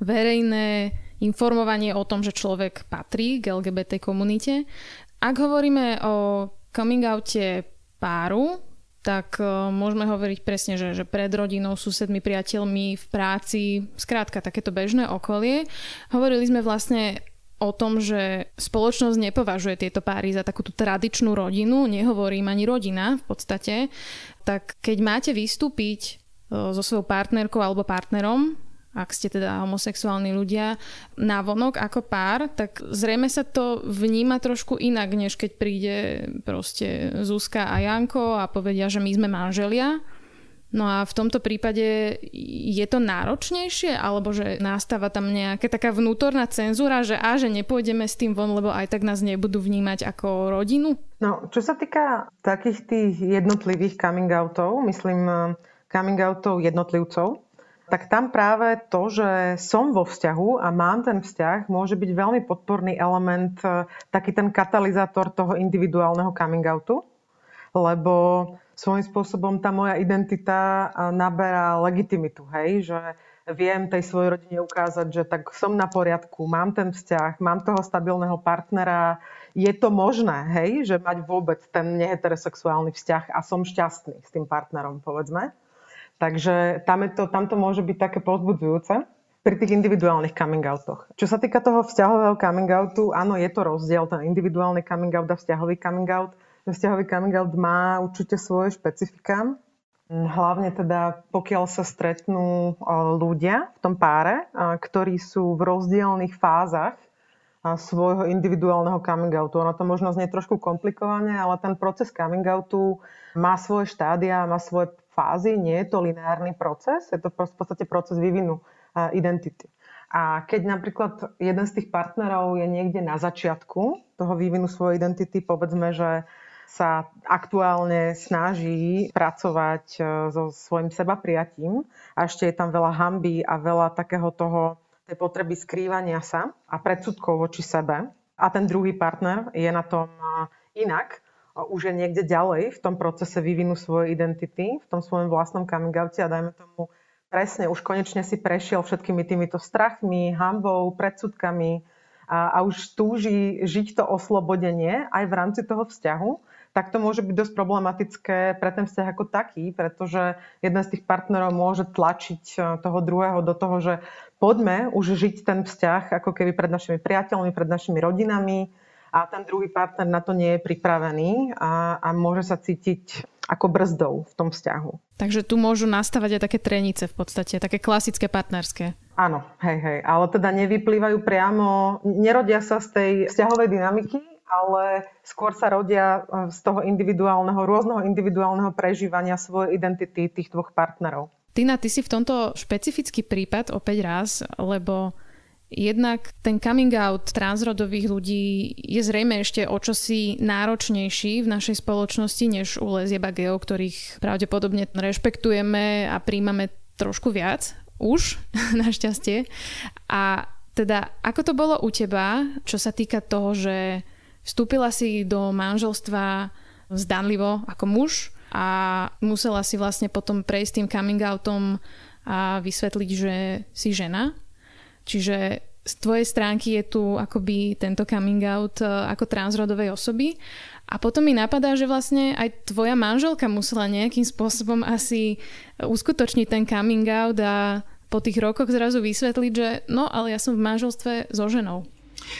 verejné informovanie o tom, že človek patrí k LGBT komunite. Ak hovoríme o coming oute páru, tak uh, môžeme hovoriť presne, že, že pred rodinou, susedmi, priateľmi, v práci, skrátka takéto bežné okolie. Hovorili sme vlastne o tom, že spoločnosť nepovažuje tieto páry za takúto tradičnú rodinu, nehovorím ani rodina v podstate, tak keď máte vystúpiť so svojou partnerkou alebo partnerom, ak ste teda homosexuálni ľudia, na vonok ako pár, tak zrejme sa to vníma trošku inak, než keď príde proste Zuzka a Janko a povedia, že my sme manželia No a v tomto prípade je to náročnejšie, alebo že nastáva tam nejaká taká vnútorná cenzúra, že a že nepôjdeme s tým von, lebo aj tak nás nebudú vnímať ako rodinu? No, čo sa týka takých tých jednotlivých coming outov, myslím eh, coming outov jednotlivcov, tak tam práve to, že som vo vzťahu a mám ten vzťah, môže byť veľmi podporný element, eh, taký ten katalizátor toho individuálneho coming outu, lebo svojím spôsobom tá moja identita naberá legitimitu, hej, že viem tej svojej rodine ukázať, že tak som na poriadku, mám ten vzťah, mám toho stabilného partnera, je to možné, hej, že mať vôbec ten neheterosexuálny vzťah a som šťastný s tým partnerom, povedzme. Takže tam, je to, tam to môže byť také pozbudzujúce pri tých individuálnych coming outoch. Čo sa týka toho vzťahového coming outu, áno, je to rozdiel, ten individuálny coming out a vzťahový coming out vzťahový coming out má určite svoje špecifika. Hlavne teda, pokiaľ sa stretnú ľudia v tom páre, ktorí sú v rozdielných fázach svojho individuálneho coming outu. Ono to možno znie trošku komplikovane, ale ten proces coming outu má svoje štádia, má svoje fázy, nie je to lineárny proces, je to v podstate proces vývinu identity. A keď napríklad jeden z tých partnerov je niekde na začiatku toho vývinu svojej identity, povedzme, že sa aktuálne snaží pracovať e, so svojim seba prijatím a ešte je tam veľa hamby a veľa takého toho, tej potreby skrývania sa a predsudkov voči sebe. A ten druhý partner je na tom e, inak, už je niekde ďalej v tom procese vývinu svojej identity, v tom svojom vlastnom coming oute a dajme tomu presne, už konečne si prešiel všetkými týmito strachmi, hambou, predsudkami a, a už túži žiť to oslobodenie aj v rámci toho vzťahu tak to môže byť dosť problematické pre ten vzťah ako taký, pretože jeden z tých partnerov môže tlačiť e, toho druhého do toho, že poďme už žiť ten vzťah ako keby pred našimi priateľmi, pred našimi rodinami a ten druhý partner na to nie je pripravený a, a môže sa cítiť ako brzdou v tom vzťahu. Takže tu môžu nastávať aj také trenice v podstate, také klasické partnerské. Áno, hej, hej, ale teda nevyplývajú priamo, nerodia sa z tej vzťahovej dynamiky, ale skôr sa rodia e, z toho individuálneho, rôzneho individuálneho prežívania svojej identity tých dvoch partnerov. Tina, ty si v tomto špecifický prípad opäť raz, lebo jednak ten coming out transrodových ľudí je zrejme ešte o čosi náročnejší v našej spoločnosti než u lezieb a ktorých pravdepodobne rešpektujeme a príjmame trošku viac už, našťastie. A teda, ako to bolo u teba, čo sa týka toho, že Vstúpila si do manželstva zdanlivo ako muž a musela si vlastne potom prejsť tým coming outom a vysvetliť, že si žena. Čiže z tvojej stránky je tu akoby tento coming out e, ako transrodovej osoby. A potom mi napadá, že vlastne aj tvoja manželka musela nejakým spôsobom asi uskutočniť ten coming out a po tých rokoch zrazu vysvetliť, že no, ale ja som v manželstve so ženou.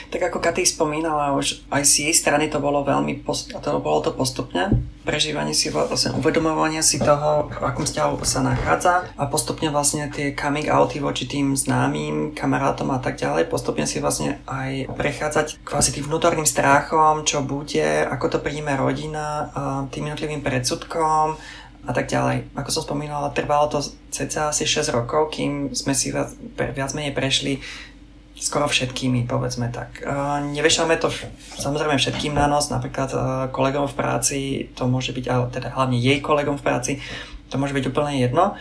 Tak ako Katy spomínala, už aj z jej strany to bolo veľmi, post- to bolo to postupne, prežívanie si, vlastne uvedomovanie si toho, v akom vzťahu sa nachádza a postupne vlastne tie coming outy voči tým známym, kamarátom a tak ďalej, postupne si vlastne aj prechádzať kvasi tým vnútorným strachom, čo bude, ako to príjme rodina, tým jednotlivým predsudkom, a tak ďalej. Ako som spomínala, trvalo to cca asi 6 rokov, kým sme si viac menej prešli skoro všetkými, povedzme tak. Nevešame to samozrejme všetkým na nos, napríklad kolegom v práci, to môže byť, ale teda hlavne jej kolegom v práci, to môže byť úplne jedno.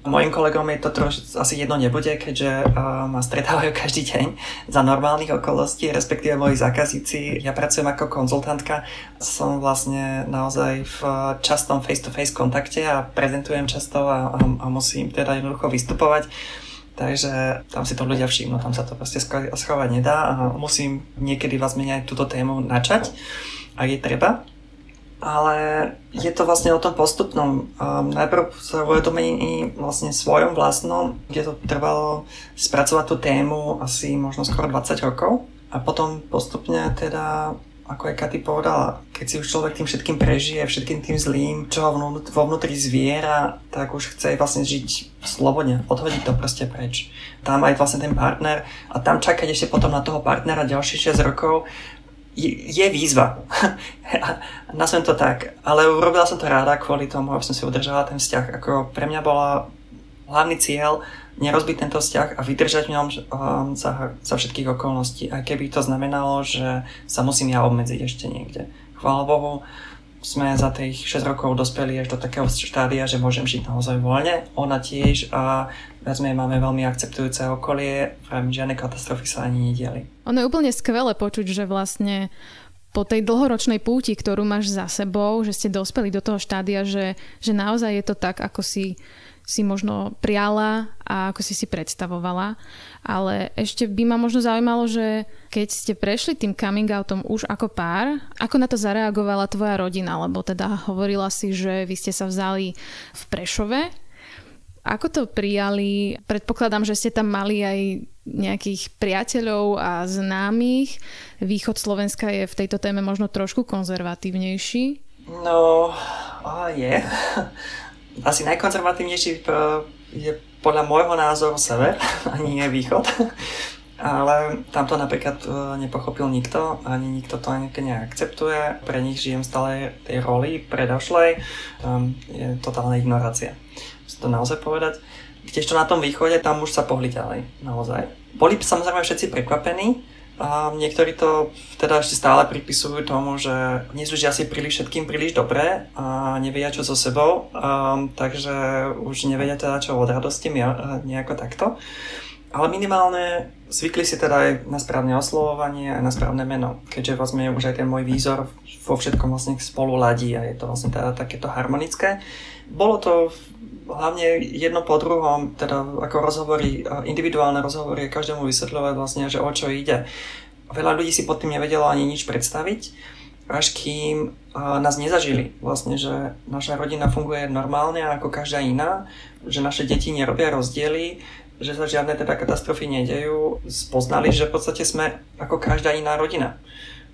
Mojim kolegom je to trošku asi jedno nebude, keďže uh, ma stretávajú každý deň za normálnych okolností, respektíve moji zákazníci. Ja pracujem ako konzultantka, som vlastne naozaj v častom face-to-face kontakte a prezentujem často a, a, a musím teda jednoducho vystupovať. Takže tam si to ľudia všimnú, tam sa to proste schovať nedá a musím niekedy vás meniať túto tému načať, ak je treba ale je to vlastne o tom postupnom. Um, najprv sa uvedomení vlastne svojom vlastnom, kde to trvalo spracovať tú tému asi možno skoro 20 rokov a potom postupne teda ako aj Katy povedala, keď si už človek tým všetkým prežije, všetkým tým zlým, čo ho vo vnútri zviera, tak už chce vlastne žiť slobodne, odhodiť to proste preč. Tam aj vlastne ten partner a tam čakať ešte potom na toho partnera ďalších 6 rokov je výzva. Nazvem to tak. Ale urobila som to ráda kvôli tomu, aby som si udržala ten vzťah. Ako pre mňa bola hlavný cieľ nerozbiť tento vzťah a vydržať v ňom um, za, za všetkých okolností. Aj keby to znamenalo, že sa musím ja obmedziť ešte niekde. Chvála Bohu, sme za tých 6 rokov dospeli až do takého štádia, že môžem žiť naozaj voľne. Ona tiež a viac máme veľmi akceptujúce okolie, pravím, žiadne katastrofy sa ani nediali. Ono je úplne skvelé počuť, že vlastne po tej dlhoročnej púti, ktorú máš za sebou, že ste dospeli do toho štádia, že, že naozaj je to tak, ako si si možno priala a ako si si predstavovala. Ale ešte by ma možno zaujímalo, že keď ste prešli tým coming outom už ako pár, ako na to zareagovala tvoja rodina? Lebo teda hovorila si, že vy ste sa vzali v Prešove. Ako to prijali? Predpokladám, že ste tam mali aj nejakých priateľov a známych. Východ Slovenska je v tejto téme možno trošku konzervatívnejší. No, je asi najkonzervatívnejší je podľa môjho názoru sever, ani nie východ. Ale tam to napríklad e, nepochopil nikto, ani nikto to ani neakceptuje. Pre nich žijem stále tej roli predošlej. Tam je totálna ignorácia. Musím to naozaj povedať. Kdežto na tom východe, tam už sa pohli ďalej. Naozaj. Boli samozrejme všetci prekvapení, a niektorí to teda ešte stále pripisujú tomu, že nezúžia si príliš všetkým príliš dobre a nevedia čo so sebou, um, takže už nevedia teda čo od radosti nejako takto. Ale minimálne zvykli si teda aj na správne oslovovanie a na správne meno, keďže vlastne už aj ten môj výzor vo všetkom vlastne spolu ladí a je to vlastne teda takéto harmonické. Bolo to hlavne jedno po druhom, teda ako rozhovory, individuálne rozhovory, každému vysvetľovať vlastne, že o čo ide. Veľa ľudí si pod tým nevedelo ani nič predstaviť, až kým nás nezažili. Vlastne, že naša rodina funguje normálne ako každá iná, že naše deti nerobia rozdiely, že sa žiadne teda katastrofy nedejú. Spoznali, že v podstate sme ako každá iná rodina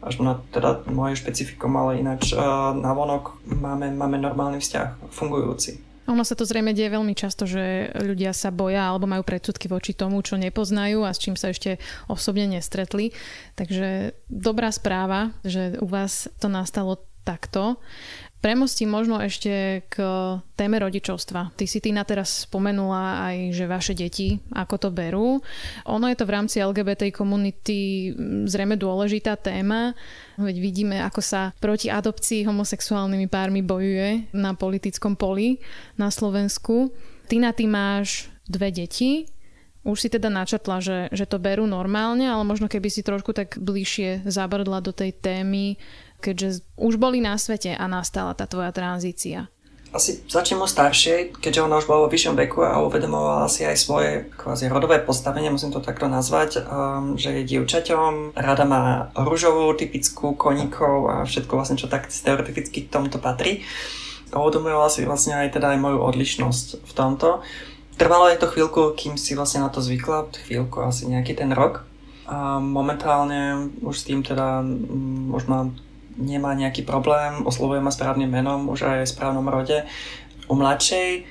až na teda moje špecifikom, ale ináč na vonok máme, máme normálny vzťah, fungujúci. Ono sa to zrejme deje veľmi často, že ľudia sa boja alebo majú predsudky voči tomu, čo nepoznajú a s čím sa ešte osobne nestretli. Takže dobrá správa, že u vás to nastalo takto. Premostím možno ešte k téme rodičovstva. Ty si Tina teraz spomenula aj, že vaše deti, ako to berú. Ono je to v rámci LGBT komunity zrejme dôležitá téma. Veď vidíme, ako sa proti adopcii homosexuálnymi pármi bojuje na politickom poli na Slovensku. Tina, ty máš dve deti. Už si teda načatla, že, že to berú normálne, ale možno keby si trošku tak bližšie zabrdla do tej témy, keďže už boli na svete a nastala tá tvoja tranzícia? Asi začnem o staršej, keďže ona už bola vo vyššom veku a uvedomovala si aj svoje kvázi rodové postavenie, musím to takto nazvať, um, že je dievčaťom, rada má rúžovú, typickú koníkov a všetko vlastne, čo tak stereotypicky k tomuto patrí. Uvedomovala si vlastne aj teda aj moju odlišnosť v tomto. Trvalo je to chvíľku, kým si vlastne na to zvykla, chvíľku, asi nejaký ten rok. A momentálne už s tým teda um, už mám nemá nejaký problém, oslovuje ma správnym menom, už aj v správnom rode. U mladšej,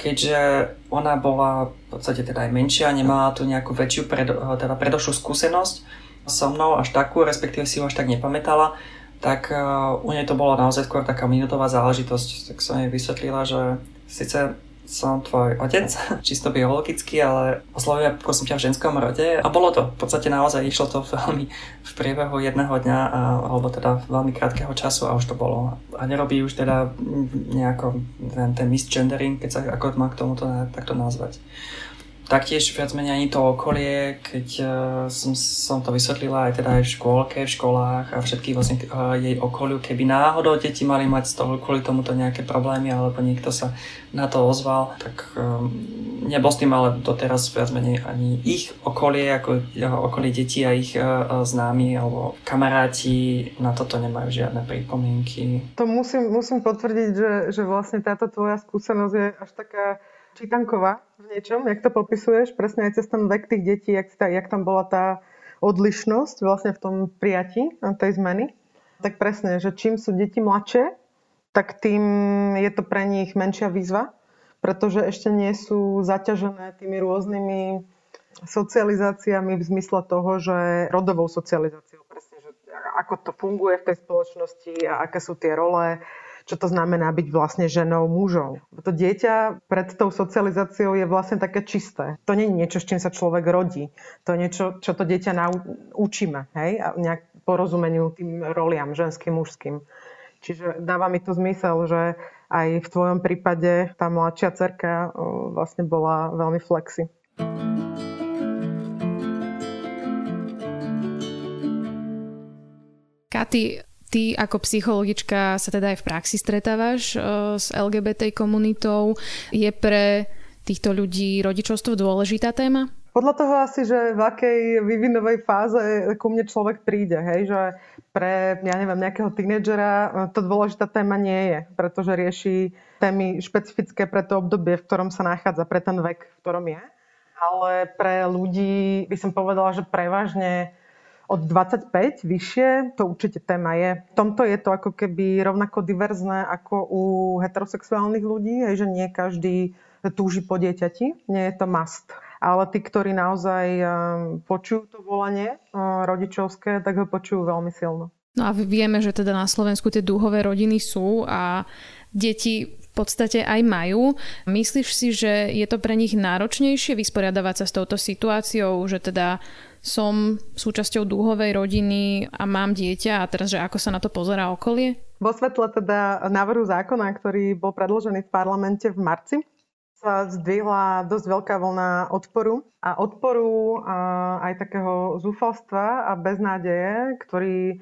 keďže ona bola v podstate teda aj menšia, nemala tu nejakú väčšiu predo, teda predošlú skúsenosť so mnou až takú, respektíve si ju až tak nepamätala, tak uh, u nej to bolo naozaj skôr taká minútová záležitosť. Tak som jej vysvetlila, že síce som tvoj otec, čisto biologicky, ale oslovuje prosím ťa v ženskom rode a bolo to. V podstate naozaj išlo to veľmi v priebehu jedného dňa a, alebo teda veľmi krátkeho času a už to bolo. A nerobí už teda nejako ten, ten misgendering, keď sa ako má k tomuto takto nazvať. Taktiež viac menej ani to okolie, keď uh, som, som to vysvetlila aj teda aj v škôlke, v školách a všetky vlastne uh, jej okoliu, keby náhodou deti mali mať z toho kvôli tomuto nejaké problémy alebo niekto sa na to ozval, tak um, nebol s tým ale doteraz viac menej ani ich okolie, ako okolie detí a ich uh, známi alebo kamaráti na toto nemajú žiadne pripomienky. To musím, musím potvrdiť, že, že vlastne táto tvoja skúsenosť je až taká čítanková v niečom, jak to popisuješ, presne aj cez ten vek tých detí, jak, tá, jak tam bola tá odlišnosť vlastne v tom prijati tej zmeny. Tak presne, že čím sú deti mladšie, tak tým je to pre nich menšia výzva, pretože ešte nie sú zaťažené tými rôznymi socializáciami v zmysle toho, že rodovou socializáciou, presne, že ako to funguje v tej spoločnosti a aké sú tie role, čo to znamená byť vlastne ženou, mužom. To dieťa pred tou socializáciou je vlastne také čisté. To nie je niečo, s čím sa človek rodí. To je niečo, čo to dieťa naučíme, hej? A nejak porozumeniu tým roliam, ženským, mužským. Čiže dáva mi to zmysel, že aj v tvojom prípade tá mladšia cerka vlastne bola veľmi flexi. Katy, Ty ako psychologička sa teda aj v praxi stretávaš uh, s LGBT komunitou. Je pre týchto ľudí rodičovstvo dôležitá téma? Podľa toho asi, že v akej vývinovej fáze ku mne človek príde, hej, že pre, ja neviem, nejakého tínedžera e, to dôležitá téma nie je, pretože rieši témy špecifické pre to obdobie, v ktorom sa nachádza, pre ten vek, v ktorom je. Ale pre ľudí by som povedala, že prevažne od 25 vyššie, to určite téma je. V tomto je to ako keby rovnako diverzné ako u heterosexuálnych ľudí, hej, že nie každý túži po dieťati, nie je to must. Ale tí, ktorí naozaj um, počujú to volanie uh, rodičovské, tak ho počujú veľmi silno. No a vieme, že teda na Slovensku tie dúhové rodiny sú a deti v podstate aj majú. Myslíš si, že je to pre nich náročnejšie vysporiadavať sa s touto situáciou, že teda som súčasťou dúhovej rodiny a mám dieťa a teraz, že ako sa na to pozerá okolie? Vo svetle teda návrhu zákona, ktorý bol predložený v parlamente v marci, sa zdvihla dosť veľká vlna odporu a odporu a aj takého zúfalstva a beznádeje, ktorý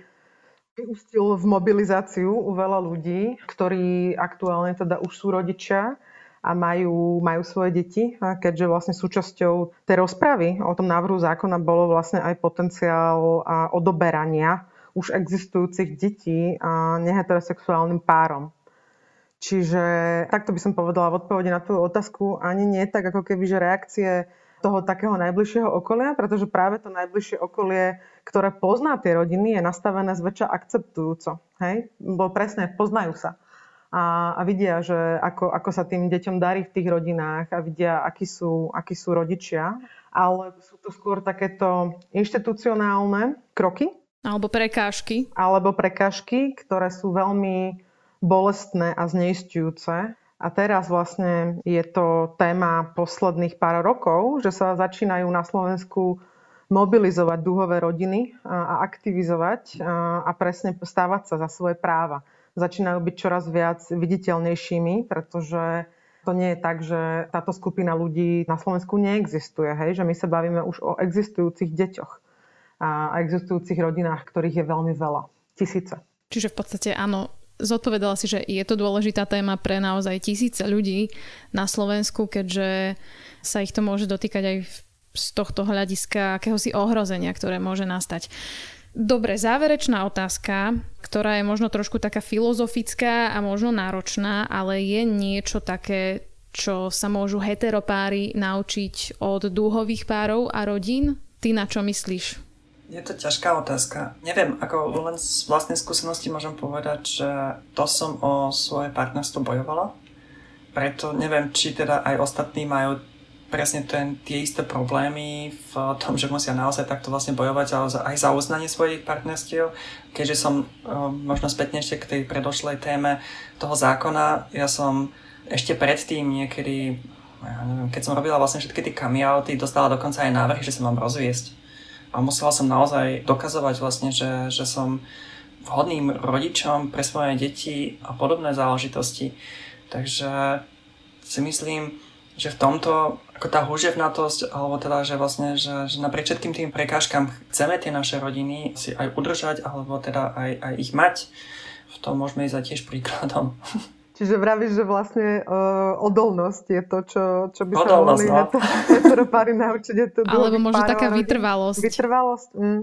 vyústil v mobilizáciu u veľa ľudí, ktorí aktuálne teda už sú rodičia a majú, majú svoje deti, keďže vlastne súčasťou tej rozpravy o tom návrhu zákona bolo vlastne aj potenciál odoberania už existujúcich detí neheterosexuálnym párom. Čiže takto by som povedala v odpovedi na tvoju otázku, ani nie tak ako keby, že reakcie toho takého najbližšieho okolia, pretože práve to najbližšie okolie, ktoré pozná tie rodiny, je nastavené zväčša akceptujúco. Hej? Bo presne, poznajú sa a, a vidia, že ako, ako sa tým deťom darí v tých rodinách a vidia, akí sú, akí sú rodičia. Ale sú to skôr takéto inštitucionálne kroky. Alebo prekážky. Alebo prekážky, ktoré sú veľmi bolestné a zneistujúce. A teraz vlastne je to téma posledných pár rokov, že sa začínajú na Slovensku mobilizovať dúhové rodiny a aktivizovať a presne stávať sa za svoje práva začínajú byť čoraz viac viditeľnejšími, pretože to nie je tak, že táto skupina ľudí na Slovensku neexistuje, hej? že my sa bavíme už o existujúcich deťoch a existujúcich rodinách, ktorých je veľmi veľa. Tisíce. Čiže v podstate áno, zodpovedala si, že je to dôležitá téma pre naozaj tisíce ľudí na Slovensku, keďže sa ich to môže dotýkať aj z tohto hľadiska akéhosi ohrozenia, ktoré môže nastať. Dobre, záverečná otázka, ktorá je možno trošku taká filozofická a možno náročná, ale je niečo také, čo sa môžu heteropáry naučiť od dúhových párov a rodín? Ty na čo myslíš? Je to ťažká otázka. Neviem, ako len z vlastnej skúsenosti môžem povedať, že to som o svoje partnerstvo bojovala. Preto neviem, či teda aj ostatní majú presne ten, tie isté problémy v tom, že musia naozaj takto vlastne bojovať aj za uznanie svojich partnerstiev. Keďže som možno spätne ešte k tej predošlej téme toho zákona, ja som ešte predtým niekedy, ja neviem, keď som robila vlastne všetky tie kamiauty, dostala dokonca aj návrhy, že sa mám rozviesť. A musela som naozaj dokazovať vlastne, že, že som vhodným rodičom pre svoje deti a podobné záležitosti. Takže si myslím, že v tomto ako tá húževnatosť, alebo teda, že vlastne, že, že napriek všetkým tým prekážkam chceme tie naše rodiny si aj udržať, alebo teda aj, aj ich mať, v tom môžeme ísť aj tiež príkladom. Čiže vravíš, že vlastne uh, odolnosť je to, čo, čo by odolnosť, sa mohli no. heteropáry naučiť. Je to Alebo možno taká vytrvalosť. Vytrvalosť, mm.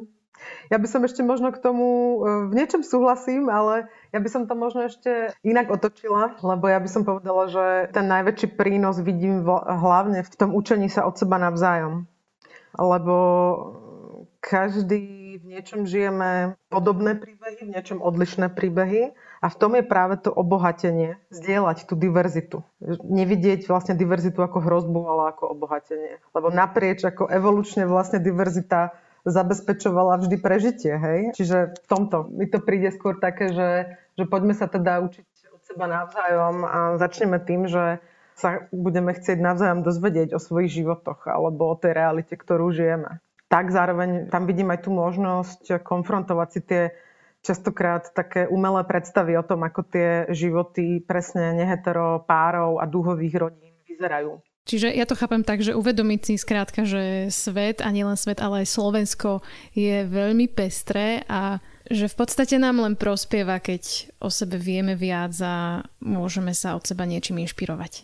Ja by som ešte možno k tomu, e, v niečom súhlasím, ale ja by som to možno ešte inak otočila, lebo ja by som povedala, že ten najväčší prínos vidím hlavne v tom učení sa od seba navzájom. Lebo každý v niečom žijeme podobné príbehy, v niečom odlišné príbehy a v tom je práve to obohatenie, zdieľať tú diverzitu. Nevidieť vlastne diverzitu ako hrozbu, ale ako obohatenie. Lebo naprieč ako evolučne vlastne diverzita zabezpečovala vždy prežitie, hej? Čiže v tomto mi to príde skôr také, že, že poďme sa teda učiť od seba navzájom a začneme tým, že sa budeme chcieť navzájom dozvedieť o svojich životoch alebo o tej realite, ktorú žijeme. Tak zároveň tam vidím aj tú možnosť konfrontovať si tie častokrát také umelé predstavy o tom, ako tie životy presne nehetero párov a dúhových rodín vyzerajú. Čiže ja to chápem tak, že uvedomiť si skrátka, že svet a nielen svet, ale aj Slovensko je veľmi pestré a že v podstate nám len prospieva, keď o sebe vieme viac a môžeme sa od seba niečím inšpirovať.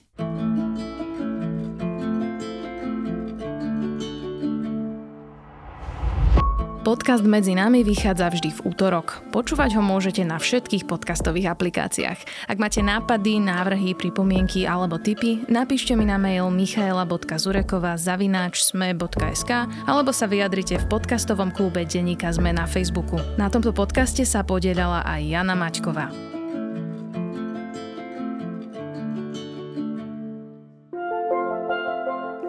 Podcast Medzi nami vychádza vždy v útorok. Počúvať ho môžete na všetkých podcastových aplikáciách. Ak máte nápady, návrhy, pripomienky alebo tipy, napíšte mi na mail michaela.zurekova zavináč sme.sk alebo sa vyjadrite v podcastovom klube Deníka Sme na Facebooku. Na tomto podcaste sa podielala aj Jana Maťková.